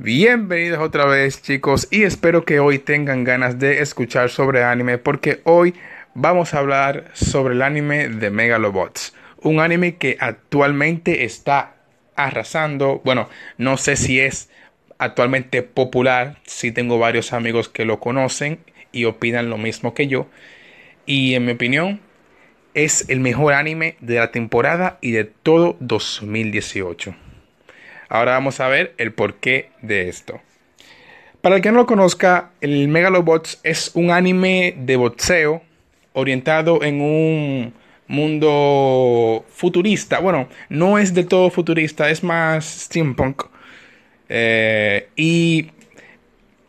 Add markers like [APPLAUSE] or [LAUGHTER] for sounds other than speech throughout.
Bienvenidos otra vez chicos y espero que hoy tengan ganas de escuchar sobre anime porque hoy vamos a hablar sobre el anime de Megalobots. Un anime que actualmente está arrasando. Bueno, no sé si es actualmente popular. Sí tengo varios amigos que lo conocen y opinan lo mismo que yo. Y en mi opinión es el mejor anime de la temporada y de todo 2018. Ahora vamos a ver el porqué de esto. Para el que no lo conozca, el Megalobots es un anime de boxeo orientado en un mundo futurista. Bueno, no es del todo futurista, es más steampunk. Eh, y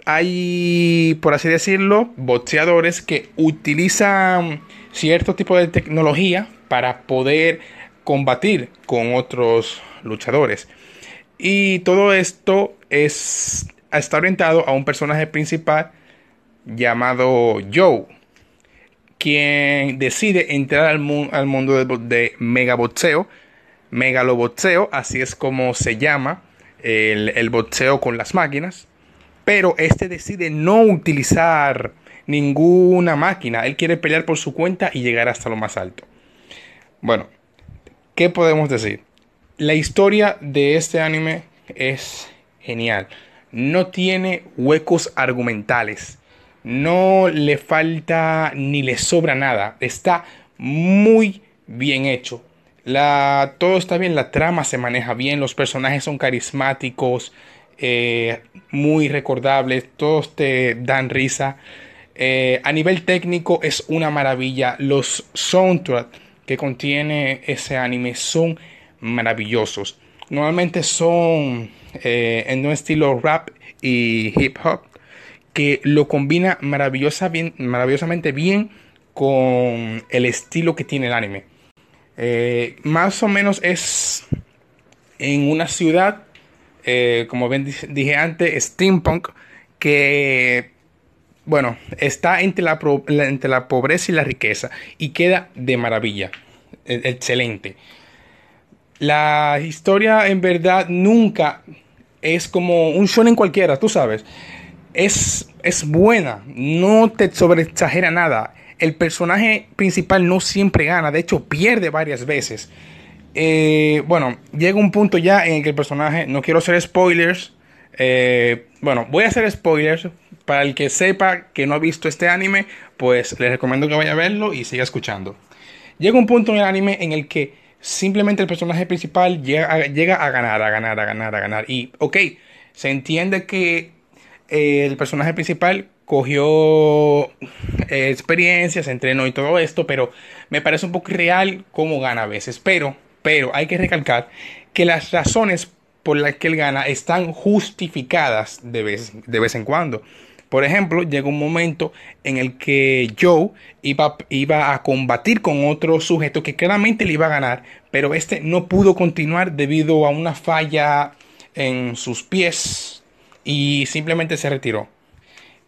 hay, por así decirlo, boxeadores que utilizan cierto tipo de tecnología para poder combatir con otros luchadores. Y todo esto es, está orientado a un personaje principal llamado Joe, quien decide entrar al, mundo de, de megaboxeo, megaloboxeo, así es como se llama el, el boxeo con las máquinas, pero este decide no utilizar ninguna máquina, él quiere pelear por su cuenta y llegar hasta lo más alto. Bueno, ¿qué podemos decir? La historia de este anime es genial. No tiene huecos argumentales. No le falta ni le sobra nada. Está muy bien hecho. Todo está bien, la trama se maneja bien, los personajes son carismáticos, eh, muy recordables, todos te dan risa. Eh, a nivel técnico es una maravilla. Los soundtracks que contiene ese anime son maravillosos. Normalmente son eh, en un estilo rap y hip hop que lo combina maravillosa, bien, maravillosamente bien con el estilo que tiene el anime. Eh, más o menos es en una ciudad, eh, como bien dije antes, steampunk, que bueno, está entre la, entre la pobreza y la riqueza y queda de maravilla. E, excelente. La historia en verdad nunca es como un shonen cualquiera, tú sabes. Es, es buena, no te sobreexagera nada. El personaje principal no siempre gana, de hecho pierde varias veces. Eh, bueno, llega un punto ya en el que el personaje, no quiero hacer spoilers, eh, bueno, voy a hacer spoilers. Para el que sepa que no ha visto este anime, pues les recomiendo que vaya a verlo y siga escuchando. Llega un punto en el anime en el que simplemente el personaje principal llega a, llega a ganar, a ganar, a ganar, a ganar. Y, ok, se entiende que eh, el personaje principal cogió eh, experiencia, se entrenó y todo esto, pero me parece un poco irreal cómo gana a veces. Pero, pero hay que recalcar que las razones por las que él gana están justificadas de vez, de vez en cuando. Por ejemplo, llegó un momento en el que Joe iba, iba, a combatir con otro sujeto que claramente le iba a ganar, pero este no pudo continuar debido a una falla en sus pies y simplemente se retiró.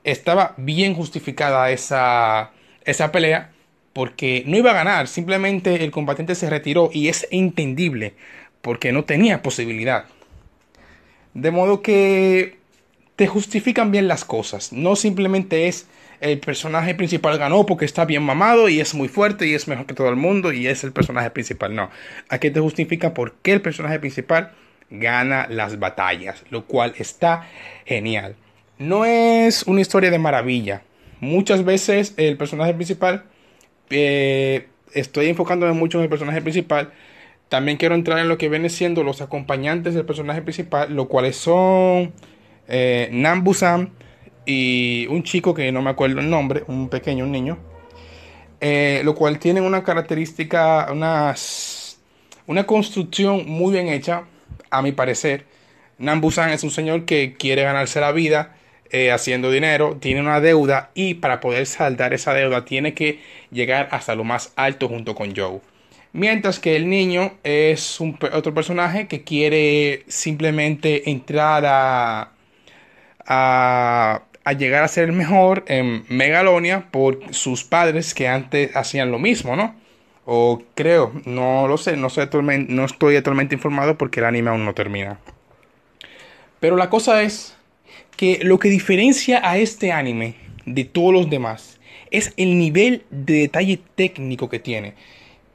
Estaba bien justificada esa, esa pelea porque no iba a ganar, simplemente el combatiente se retiró y es entendible porque no tenía posibilidad. De modo que te justifican bien las cosas. No simplemente es el personaje principal ganó porque está bien mamado y es muy fuerte y es mejor que todo el mundo y es el personaje principal. No. Aquí te justifica por qué el personaje principal gana las batallas, lo cual está genial. No es una historia de maravilla. Muchas veces el personaje principal, eh, estoy enfocándome mucho en el personaje principal. También quiero entrar en lo que viene siendo los acompañantes del personaje principal, lo cuales son eh, Nambusan y un chico que no me acuerdo el nombre, un pequeño, un niño, eh, lo cual tiene una característica, una, construcción muy bien hecha, a mi parecer. Nambusan es un señor que quiere ganarse la vida eh, haciendo dinero, tiene una deuda y para poder saldar esa deuda tiene que llegar hasta lo más alto junto con Joe. Mientras que el niño es otro personaje que quiere simplemente entrar a, a, llegar a ser el mejor en Megalonia por sus padres que antes hacían lo mismo, ¿no? O creo, no lo sé, no, no estoy totalmente informado porque el anime aún no termina. Pero la cosa es que lo que diferencia a este anime de todos los demás es el nivel de detalle técnico que tiene.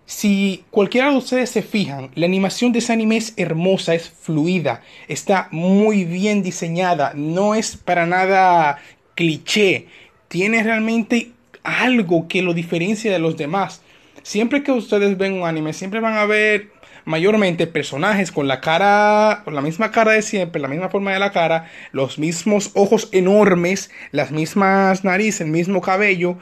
Si cualquiera de ustedes se fijan, la animación de ese anime es hermosa, es fluida, está muy bien diseñada, no es para nada cliché, tiene realmente algo que lo diferencia de los demás. Siempre que ustedes ven un anime, siempre van a ver mayormente personajes con la cara, con la misma cara de siempre, la misma forma de la cara, los mismos ojos enormes, las mismas narices, el mismo cabello.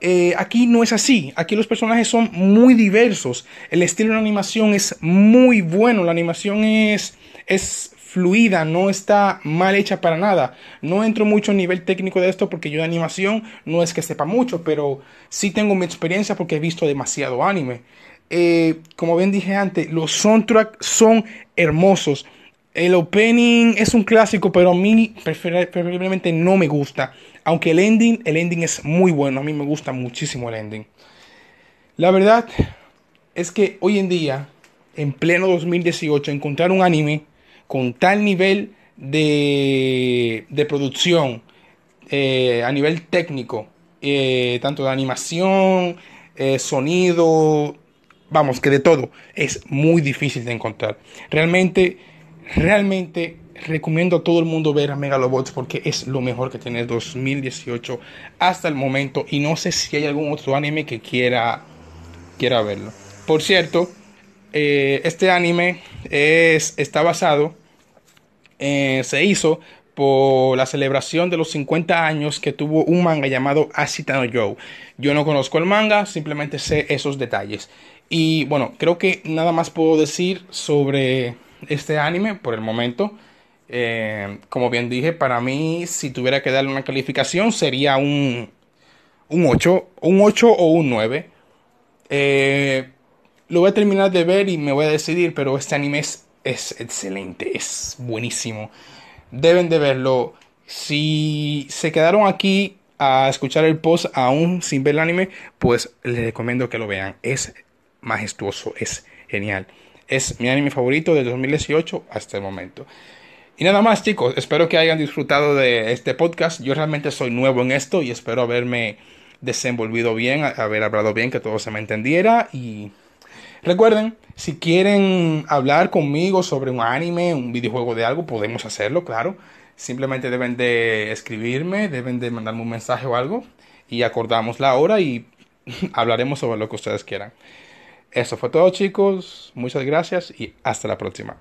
Eh, aquí no es así. Aquí los personajes son muy diversos. El estilo de animación es muy bueno. La animación es, es fluida, no está mal hecha para nada. No entro mucho en nivel técnico de esto porque yo de animación no es que sepa mucho, pero sí tengo mi experiencia porque he visto demasiado anime. Eh, como bien dije antes, los soundtracks son hermosos. El opening es un clásico, pero a mí preferiblemente no me gusta. Aunque el ending, el ending es muy bueno. A mí me gusta muchísimo el ending. La verdad es que hoy en día, en pleno 2018, encontrar un anime con tal nivel de, de producción, eh, a nivel técnico, eh, tanto de animación, sonido, vamos, que de todo, es muy difícil de encontrar. Realmente, realmente recomiendo a todo el mundo ver a Megalobots porque es lo mejor que tiene 2018 hasta el momento y no sé si hay algún otro anime que quiera, quiera verlo. Por cierto, eh, este anime es, está basado, eh, se hizo por la celebración de los 50 años que tuvo un manga llamado Asitano Joe. Yo no conozco el manga, simplemente sé esos detalles. Y bueno, creo que nada más puedo decir sobre este anime por el momento. Eh, como bien dije, para mí, si tuviera que darle una calificación, sería un, un 8, un 8 o un 9. Eh, lo voy a terminar de ver y me voy a decidir, pero este anime es, es excelente, es buenísimo. Deben de verlo. Si se quedaron aquí a escuchar el post aún sin ver el anime, pues les recomiendo que lo vean. Es majestuoso, es genial. Es mi anime favorito de 2018 hasta el momento. Y nada más chicos, espero que hayan disfrutado de este podcast. Yo realmente soy nuevo en esto y espero haberme desenvolvido bien, haber hablado bien, que todo se me entendiera. Y recuerden, si quieren hablar conmigo sobre un anime, un videojuego de algo, podemos hacerlo, claro. Simplemente deben de escribirme, deben de mandarme un mensaje o algo y acordamos la hora y [LAUGHS] hablaremos sobre lo que ustedes quieran. Eso fue todo chicos, muchas gracias y hasta la próxima.